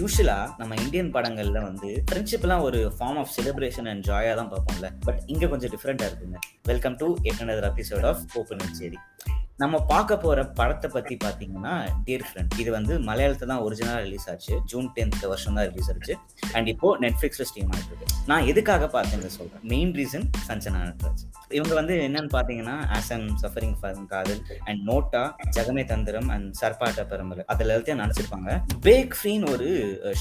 யூஸ்வலாக நம்ம இந்தியன் படங்கள்ல வந்து ஃப்ரெண்ட்ஷிப்லாம் ஒரு ஃபார்ம் ஆஃப் செலிப்ரேஷன் அண்ட் ஜாயா தான் பார்ப்போம்ல. பட் இங்கே கொஞ்சம் டிஃப்ரெண்ட்டாக இருக்குங்க. Welcome to another episode of open சேரி நம்ம பார்க்க போற படத்தை பத்தி பாத்தீங்கன்னா டியர் ஃப்ரெண்ட் இது வந்து மலையாளத்துல தான் ஒரிஜினலா ரிலீஸ் ஆச்சு. ஜூன் டென்த் வருஷம் தான் ரிலீஸ் ஆச்சு. அண்ட் இப்போ நெட்ஃபிளிக்ஸ்ல ஸ்ட்ரீம் ஆயிட்டு இருக்கு. நான் எதுக்காக பார்த்தேன்னு சொல்றேன். Main reason Sanjana Nataraj. இவங்க வந்து என்னன்னு பாத்தீங்கன்னா as an suffering for Kadhal and Nota Jagame Thandhiram and சர்பாட்ட பெருமலை அதுல எல்லாத்தையும் நடிச்சிருப்பாங்க. பேக் ஃப்ரீன்னு ஒரு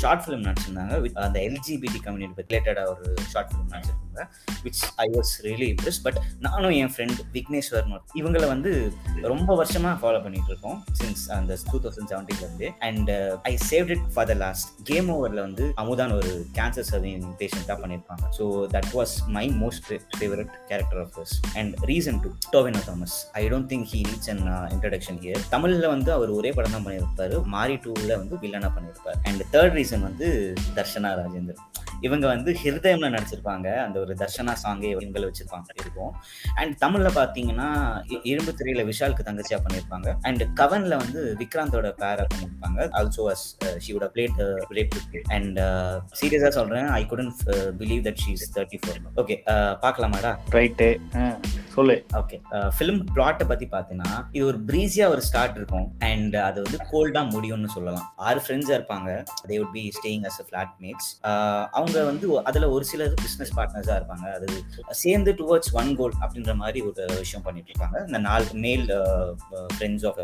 ஷார்ட் ஃபிலிம் நடிச்சிருந்தாங்க. அந்த எல்ஜிபிடி கம்யூனிட்டி ரிலேட்டடா ஒரு ஷார்ட் ஃபிலிம் நடிச்சிருந்தாங்க. Which I was really impress but நானும் என் ஃப்ரெண்ட் விக்னேஸ்வர் இவங்களை வந்து ரொம்ப வருஷமா ஃபாலோ பண்ணிட்டு இருக்கோம் சின்ஸ் அந்த டூ தௌசண்ட் செவன்டீன்ல இருந்து. And I save it for the last game ஓவர்ல வந்து அமுதான் ஒரு கேன்சர் சர்விங் பேஷண்டா பண்ணியிருப்பாங்க. So that was my most favourite character of hers and reason to Tovino Thomas I don't think he needs and introduction here தமிழ்ல வந்து அவர் ஒரே படம் தான் பண்ணியிருப்பாரு. மாரி டூல வந்து வில்லனா பண்ணியிருப்பார். அண்ட் தேர்ட் ரீசன் வந்து தர்ஷனா ராஜேந்தர் இவங்க வந்து ஹிருதயம்ல நடிச்சிருப்பாங்க. அந்த ஒரு தர்ஷனா சாங்கே இவங்களை வச்சிருப்பாங்க. இருக்கும். அண்ட் தமிழ்ல பாத்தீங்கன்னா இரும்பு திரையில விஷாலுக்கு தங்கச்சியா பண்ணிருப்பாங்க. அண்ட் கவன்ல வந்து விக்ராந்தோட பேரா பண்ணிருப்பாங்க. Also as she would played rape and சீரியஸா சொல்றேன் I couldn't believe that she is thirty four okay பார்க்கலாமாடா? Right சொல்லு. ஓகே ஃபிலிம் பிளாட்டை பத்தி பார்த்தீங்கன்னா இது ஒரு ப்ரீஸியா ஒரு ஸ்டார்ட் இருக்கும். அண்ட் அது வந்து கோல்டா முடியும்னு சொல்லலாம். ஆறு ஃப்ரெண்ட்ஸா இருப்பாங்க. They would be staying as flat mates அவங்க வந்து அதுல ஒரு சிலர் பிசினஸ் பார்ட்னர்ஸா இருப்பாங்க. அது சேர்ந்து டுவர்ட்ஸ் ஒன் கோல் அப்படின்ற மாதிரி ஒரு விஷயம் பண்ணிட்டு இருப்பாங்க. இந்த நாலு male friends of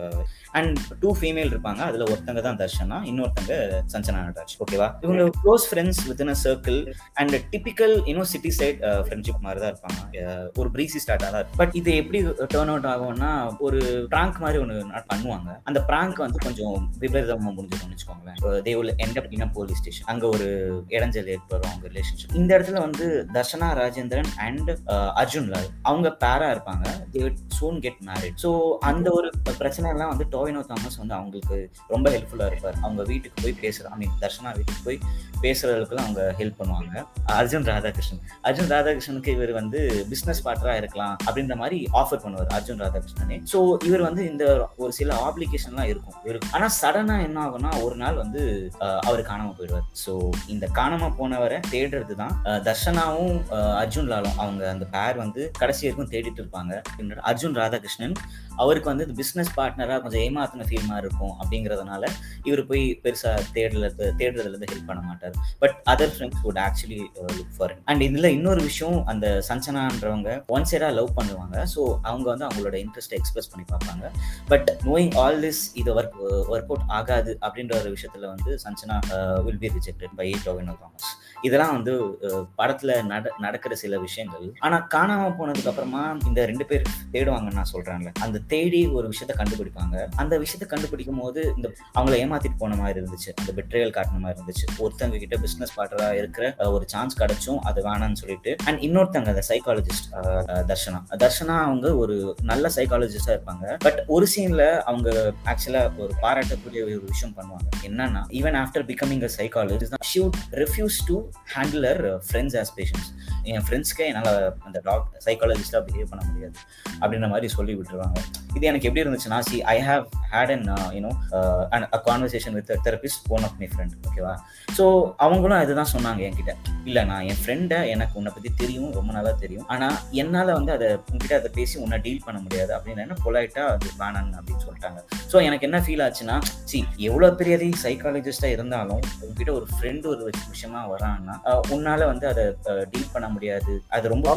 and two female இருப்பாங்க. அதுல ஒருத்தங்க தான் தர்ஷனா இன்னொருத்தங்க சஞ்சனா நட்ராஜ். ஓகேவா இவங்க close friends within a circle and typical இன்னும் சிட்டி சைட் ஃப்ரெண்ட்ஷிப் மாதிரி தான் இருப்பாங்க. அஹ் ஒரு ப்ரீசி ஸ்டார்ட் தான் பட் இது எப்படி டேர்ன் அவுட் ஆகும்னா ஒரு பிராங்க் மாதிரி ஒன்று பண்ணுவாங்க. அந்த பிராங்க் வந்து கொஞ்சம் விபரீதமா முடிஞ்சிருக்கும்னு வச்சுக்கோங்களேன். They will end police station அங்க ஒரு இடைஞ்சல் ஏற்படும் அவங்க ரிலேஷன்ஷிப் இந்த இடத்துல வந்து தர்ஷனா ராஜேந்திரன் அண்ட் அர்ஜுன் லால் அவங்க பேரா இருப்பாங்க. They soon get married so அந்த ஒரு பிரச்சனை எல்லாம் வந்து டோவினோ தாமஸ் வந்து அவங்களுக்கு ரொம்ப ஹெல்ப்ஃபுல்லா இருப்பார். அவங்க வீட்டுக்கு போய் பேசுற ஐ மீன் தர்ஷனா வீட்டுக்கு போய் பேசுறதுக்குலாம் அவங்க ஹெல்ப் பண்ணுவாங்க. அர்ஜுன் ராதாகிருஷ்ணன். அர்ஜுன் ராதாகிருஷ்ணனுக்கு இவர் வந்து பிஸ்னஸ் பார்ட்னரா இருக்கலாம். அப்படின்ற மாதிரி ஆஃபர் பண்ணுவார் அர்ஜுன் ராதாகிருஷ்ணனே. ஸோ இவர் வந்து இந்த ஒரு சில ஆப்ளிகேஷன்லாம் இருக்கும். இவருக்கு ஆனால் சடனாக என்ன ஆகும்னா ஒரு நாள் வந்து அவர் காணாம போயிடுவார். ஸோ இந்த காணாம போனவரை தேடுறது தான் தர்ஷனாவும் அர்ஜுன் லாலும் அவங்க அந்த பேர் வந்து கடைசி வரைக்கும் தேடிட்டு இருப்பாங்க. அர்ஜுன் ராதாகிருஷ்ணன் அவருக்கு வந்து பிஸ்னஸ் பார்ட்னராக கொஞ்சம் ஏமாத்தின ஃபீல் மாதிரி இருக்கும் அப்படிங்கிறதுனால இவர் போய் பெருசாக தேடுறது தேடுறதுலேருந்து ஹெல்ப் பண்ண மாட்டார். But other friends would actually look for and இதில் இன்னொரு விஷயம் அந்த சஞ்சனான்றவங்க ஒன் சைடாக லவ் பண்ணுவாங்க. ஸோ அவங்க வந்து அவங்களோட இன்ட்ரெஸ்ட்டை எக்ஸ்பிரஸ் பண்ணி பார்ப்பாங்க. பட் நோயிங் ஆல் திஸ் இது ஒர்க் ஒர்க் அவுட் ஆகாது அப்படின்ற ஒரு விஷயத்தில் வந்து Sanjana will be rejected by Tovino Thomas இதெல்லாம் வந்து uh, படத்தில் நட நடக்கிற சில விஷயங்கள். ஆனால் காணாமல் போனதுக்கு அப்புறமா இந்த ரெண்டு பேர் தேடுவாங்கன்னு நான் சொல்கிறேன்ல அந்த தேடி ஒரு விஷயத்த கண்டுபிடிப்பாங்க. அந்த விஷயத்த கண்டுபிடிக்கும் போது இந்த அவங்கள ஏமாத்திட்டு போன மாதிரி இருந்துச்சு. அந்த பெட்ரியல் காட்டின மாதிரி இருந்துச்சு. ஒருத்தவங்க கிட்ட பிசினஸ் பார்ட்னரா இருக்கிற ஒரு சான்ஸ் கிடைச்சும் அது வேணாம்னு சொல்லிட்டு அண்ட் இன்னொருத்தங்க அந்த சைக்காலஜிஸ்ட் தர்ஷனா. தர்ஷனா அவங்க ஒரு நல்ல சைக்காலஜிஸ்டா இருப்பாங்க. பட் ஒரு சீன்ல அவங்க ஆக்சுவலா ஒரு பாராட்டக்கூடிய ஒரு விஷயம் பண்ணுவாங்க. என்னன்னா even after becoming a psychologist she would refuse to handle friends as patients என் ஃப்ரெண்ட்ஸ்க்கே என்னால் அந்த டாக்டர் சைக்காலஜிஸ்டாக பிஹேவ் பண்ண முடியாது. அப்படின்ற மாதிரி சொல்லி விட்டுருவாங்க. இது எனக்கு எப்படி இருந்துச்சுன்னா see I have had an you know a conversation with therapist one of my friend ஓகேவா ஸோ அவங்களும் அதுதான் சொன்னாங்க என்கிட்ட. இல்லை நான் என் ஃப்ரெண்டை எனக்கு உன்னை பற்றி தெரியும் ரொம்ப நல்லா தெரியும். ஆனால் என்னால் வந்து அதை உங்ககிட்ட அதை பேசி உன்னை டீல் பண்ண முடியாது. அப்படின்னு என்ன பொலைட்டாக அது வேணான்னு அப்படின்னு சொல்லிட்டாங்க. ஸோ எனக்கு என்ன ஃபீல் ஆச்சுன்னா சி எவ்வளோ பெரிய சைக்காலஜிஸ்டாக இருந்தாலும் உங்ககிட்ட ஒரு ஃப்ரெண்டு ஒரு விஷயமா வரான்னா உன்னால வந்து அதை டீல் பண்ண முடியாது. அது ரொம்ப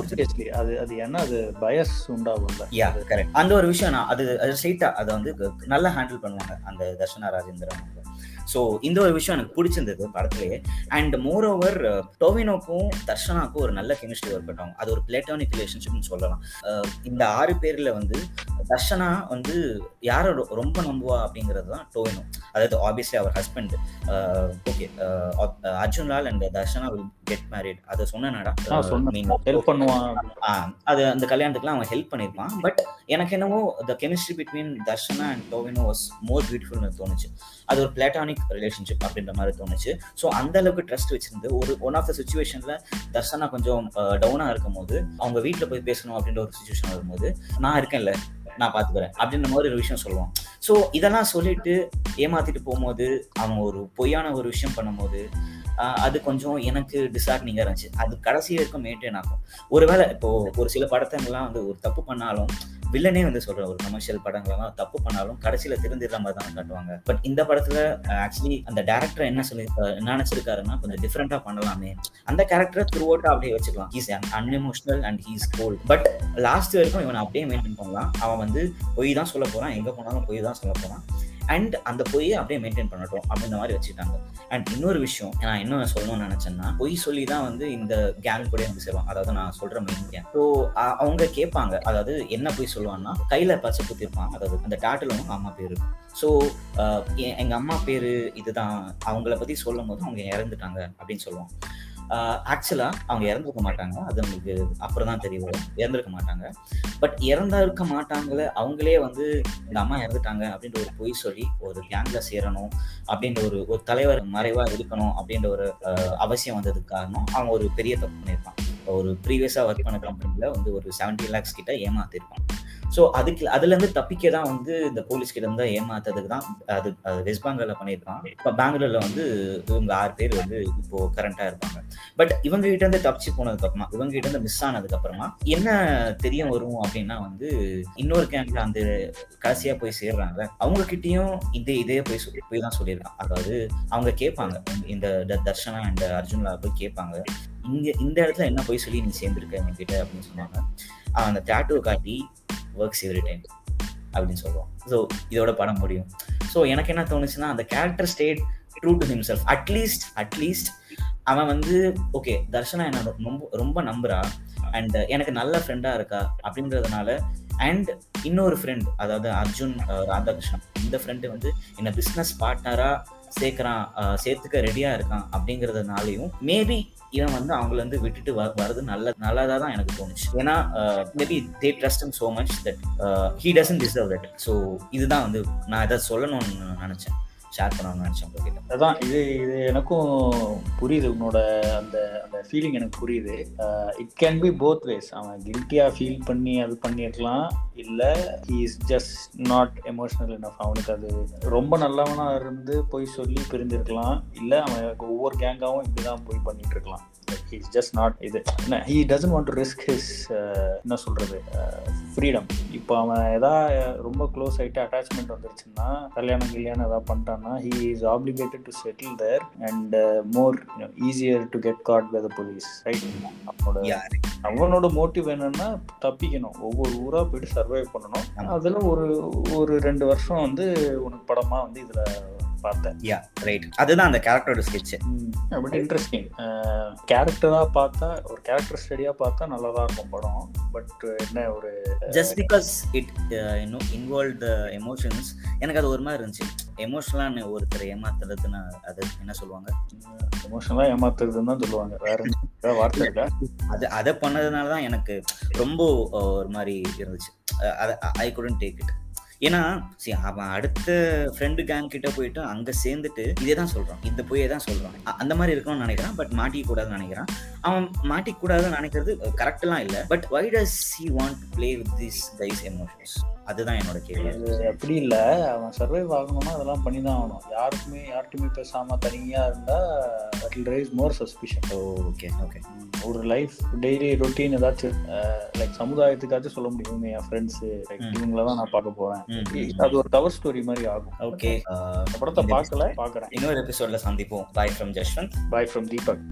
அது அது என்ன அது பயஸ் உண்டாகும்ல. யா கரெக்ட் அந்த ஒரு விஷயம் நான் அது அது ஸ்ட்ரைட்டா அதை வந்து நல்லா ஹேண்டில் பண்ணுவாங்க அந்த தர்ஷனா ராஜேந்திரன் ஸோ இந்த ஒரு விஷயம் எனக்கு பிடிச்சிருந்தது படத்துலயே. அண்ட் மோர் ஓவர் டோவினோக்கும் தர்ஷனாக்கும் ஒரு நல்ல கெமிஸ்ட்ரி ஒர்க் ஆகும் அது ஒரு பிளேட்டானிக் ரிலேஷன்ஷிப்னு சொல்லலாம். அஹ் இந்த ஆறு பேர்ல வந்து தர்ஷனா வந்து யாரை ரொம்ப நம்புவா அப்படிங்கிறது தான் டோவினோ அதாவது obviously our husband okay Arjun Lal and Darshana will get married அதை சொன்னேனாடா சொன்னேன். ஹெல்ப் பண்ணுவான் அது அந்த கல்யாணத்துக்குலாம் அவன் ஹெல்ப் பண்ணியிருப்பான். பட் எனக்கு என்னவோ the chemistry between Darshana and Tovino was more பியூட்டிஃபுல்னு தோணுச்சு. அது ஒரு பிளாட்டானிக் ரிலேஷன்ஷிப் அப்படின்ற மாதிரி தோணுச்சு. ஸோ அந்த அளவுக்கு ட்ரஸ்ட் வச்சிருந்து ஒரு ஒன் ஆஃப் த சுச்சுவேஷன்ல தர்ஷனா கொஞ்சம் டவுனா இருக்கும் போது அவங்க வீட்டில் போய் பேசணும் அப்படின்ற ஒரு சுச்சுவேஷன் வரும்போது நான் இருக்கேன்ல நான் பாத்துக்கிறேன் அப்படின்ற மாதிரி ஒரு விஷயம் சொல்லுவோம் ஸோ இதெல்லாம் சொல்லிட்டு ஏமாத்திட்டு போகும்போது அவங்க ஒரு பொய்யான ஒரு விஷயம் பண்ணும்போது அது கொஞ்சம் எனக்கு டிசார்ட்னிங்காக இருந்துச்சு. அது கடைசி வரைக்கும் மெயின்டைன் ஆகும். ஒருவேளை இப்போ ஒரு சில படத்தங்கள்லாம் வந்து ஒரு தப்பு பண்ணாலும் வில்லனே வந்து சொல்ற ஒரு கமர்ஷியல் படங்கள்லாம் தப்பு பண்ணாலும் கடைசியில திருந்திடுற மாதிரி தான் காட்டுவாங்க. பட் இந்த படத்துல ஆக்சுவலி அந்த டேரக்டர் என்ன சொல்லி என்ன நினைச்சிருக்காருன்னா கொஞ்சம் டிஃப்ரெண்டா பண்ணலாமே. அந்த கேரக்டரை த்ரூ அவுட்டா அப்படியே வச்சுக்கலாம். He's unemotional and he's cold but last வரைக்கும் இவன் அப்படியே மெயின்டைன் பண்ணலாம். அவன் வந்து பொய் தான் சொல்ல போறான். எங்க போனாலும் பொய் தான் சொல்ல போறான். அண்ட் அந்த பொய்யை அப்படியே மெயின்டைன் பண்ணட்டும் அப்படின்ற மாதிரி வச்சுட்டாங்க அண்ட் இன்னொரு விஷயம் நான் இன்னும் சொல்லணும்னு நினைச்சேன்னா பொய் சொல்லி தான் வந்து இந்த கேங் கூட வந்து சேருவாங்க அதாவது நான் சொல்ற மெயின் கேங் ஸோ அவங்க கேட்பாங்க அதாவது என்ன பொய் சொல்லுவான்னா கையில பச்சை குத்திருப்பான் அதாவது அந்த டாட்டில் வந்து அம்மா பேரு. ஸோ எங்கள் அம்மா பேர் இதுதான். அவங்கள பற்றி சொல்லும் போது அவங்க இறந்துட்டாங்க அப்படின்னு சொல்லுவாங்க. ஆக்சுவலாக அவங்க இறந்துருக்க மாட்டாங்க. அது நம்மளுக்கு அப்புறம் தான் தெரிய வரும். இறந்துருக்க மாட்டாங்க. பட் இறந்தா இருக்க மாட்டாங்களே அவங்களே வந்து இந்த அம்மா இறந்துட்டாங்க அப்படின்ற ஒரு பொய் சொல்லி ஒரு கேங்ல சேரணும் அப்படின்ற ஒரு ஒரு தலைவர் மறைவா இருக்கணும் அப்படின்ற ஒரு அவசியம் வந்ததுக்கு காரணம் அவன் ஒரு பெரிய தப்பு பண்ணியிருப்பான். ஒரு ப்ரீவியஸா ஒர்க் பண்ண கம்பெனில வந்து ஒரு செவன்டி லேக்ஸ் கிட்ட ஏமாத்திருப்பான். ஸோ அதுக்கு அதுலேருந்து தப்பிக்க தான் வந்து இந்த போலீஸ் கிட்ட இருந்தால் ஏமாத்ததுக்கு தான் அது அது வெஸ்ட் பெங்காலில் பண்ணியிருக்கான். இப்போ பெங்களூரில் வந்து இவங்க ஆறு பேர் வந்து இப்போ கரண்டாக இருப்பாங்க. பட் இவங்க கிட்ட இருந்து தப்பிச்சு போனதுக்கு அப்புறமா இவங்க கிட்ட இருந்து மிஸ் ஆனதுக்கு அப்புறமா என்ன தெரிய வரும் அப்படின்னா வந்து இன்னொரு கேங்க்ல அந்த கடைசியா போய் சேர்றாங்க அவங்க கிட்டயும் இதே இதே போய் சொல்லி போய் தான் சொல்லியிருக்கான். அதாவது அவங்க கேட்பாங்க இந்த தர்ஷனா அண்ட் அர்ஜுன்லா போய் கேட்பாங்க இங்க இந்த இடத்துல என்ன போய் சொல்லி நீ சேர்ந்துருக்க என்கிட்ட அப்படின்னு சொன்னாங்க. அந்த டேட்டூ காட்டி ஒர்க்ஸ் எவ்ரி டைம் அப்படின்னு சொல்லுவான் ஸோ இதோட படம் முடியும். ஸோ எனக்கு என்ன தோணுச்சுன்னா அந்த character stayed true to himself at least at least அவன் வந்து ஓகே தர்ஷனா என்ன ரொம்ப ரொம்ப நம்புறா. அண்ட் எனக்கு நல்ல ஃப்ரெண்டா இருக்கா அப்படின்றதுனால அண்ட் இன்னொரு ஃப்ரெண்ட் அதாவது அர்ஜுன் ராதாகிருஷ்ணன் இந்த ஃப்ரெண்டு வந்து என்ன பிஸ்னஸ் பார்ட்னரா சேர்க்கறான் சேர்த்துக்க ரெடியா இருக்கான் அப்படிங்கிறதுனாலையும் மேபி இவன் வந்து அவங்கள வந்து விட்டுட்டு வ- வர்றது நல்ல நல்லதாக தான் எனக்கு தோணுச்சு. ஏன்னா maybe they trust him so much that he he deserve that so இதுதான் வந்து நான் இதை சொல்லணும்னு நினைச்சேன். ஷேர் பண்ணணும்னு நினைச்சேன் உங்ககிட்ட. அதான் இது இது எனக்கும் புரியுது உன்னோட அந்த அந்த ஃபீலிங் எனக்கு புரியுது. It can be both ways அவன் கில்ட்டியாக ஃபீல் பண்ணி அது பண்ணியிருக்கலாம். இல்லை he is just not emotional enough அவனுக்கு அது ரொம்ப நல்லவனாக இருந்து போய் சொல்லி பிரிஞ்சிருக்கலாம் இல்லை அவன் ஒவ்வொரு கேங்காகவும் இப்படி தான் போய் பண்ணிட்டு இருக்கலாம். ஹீ இஸ் ஜஸ்ட் நாட் இது என்ன he doesn't want to risk his என்ன சொல்கிறது ஃப்ரீடம் இப்போ அவன் எதா ரொம்ப க்ளோஸ் ஆகிட்டு அட்டாச்மெண்ட் வந்துருச்சுன்னா கல்யாணம் கல்யாணம் ஏதாவது பண்ணிட்டான்னா he is obligated to settle there and more easier to get caught by the police right அவனோட. அவனோட மோட்டிவ் என்னன்னா தப்பிக்கணும் ஒவ்வொரு ஊரா போயிட்டு சர்வை பண்ணணும். அதுல ஒரு ஒரு ரெண்டு வருஷம் வந்து உனக்கு படமா வந்து இதுல பார்த்தேன். யா ரைட் அதுதான் அந்த கேரக்டரோட ஸ்கெட்ச் பட் இன்ட்ரெஸ்டிங் கேரக்டரா பார்த்தா ஒரு கேரக்டர் ஸ்டடியா பார்த்தா நல்லா தான் இருக்கும் படம். பட் என்ன ஒரு ஜஸ்ட் பிகாஸ் இட் இன்னும் இன்வால்வ் த எமோஷன்ஸ் எனக்கு அது ஒரு மாதிரி இருந்துச்சு. எமோஷனலான ஒருத்தர் ஏமாத்துறதுன்னு அது என்ன சொல்லுவாங்க? எமோஷனலா ஏமாத்துறதுன்னு தான் சொல்லுவாங்க. வேற வார்த்தை அது அதை பண்ணதுனால தான் எனக்கு ரொம்ப அஹ், ஒரு மாதிரி இருந்துச்சு. ஐ குடன் டேக் இட் ஏன்னா சரி அவன் அடுத்த ஃப்ரெண்டு கேங் கிட்ட போயிட்டு அங்க சேர்ந்துட்டு இதே தான் சொல்றான். இந்த பொய்யை தான் சொல்றான். அந்த மாதிரி இருக்கணும்னு நினைக்கிறான். பட் மாட்டிக்க கூடாதுன்னு நினைக்கிறான். அவன் மாட்டிக்க கூடாதுன்னு நினைக்கிறது கரெக்ட்லாம் இல்லை. But why does he want play with this guys emotions அதுதான் என்னோட கேள்வி. அப்படி இல்ல. அவன் சர்வைவ் ஆகணும்னா அதெல்லாம் பண்ணி தான் ஆகணும். யாருக்குமே யார்கிட்டயுமே பேசாம தனியா இருந்தா that will raise more suspicion okay okay ஒரு லைஃப் டெய்லி ரொட்டீன் ஏதாச்சும் லைக் சமுதாயத்துக்காச்சும் சொல்ல முடியும். இவங்க என் ஃப்ரெண்ட்ஸ் லைக். இவங்கள தான் நான் பார்க்க போறேன். ம். அது ஒரு கவர் ஸ்டோரி மாதிரி ஆகும். ஓகே அந்த படத்தை பார்க்கல பார்க்கறேன். இன்னொரு எபிசோட்ல சந்திப்போம். Bye from Jashwanth bye from Deepak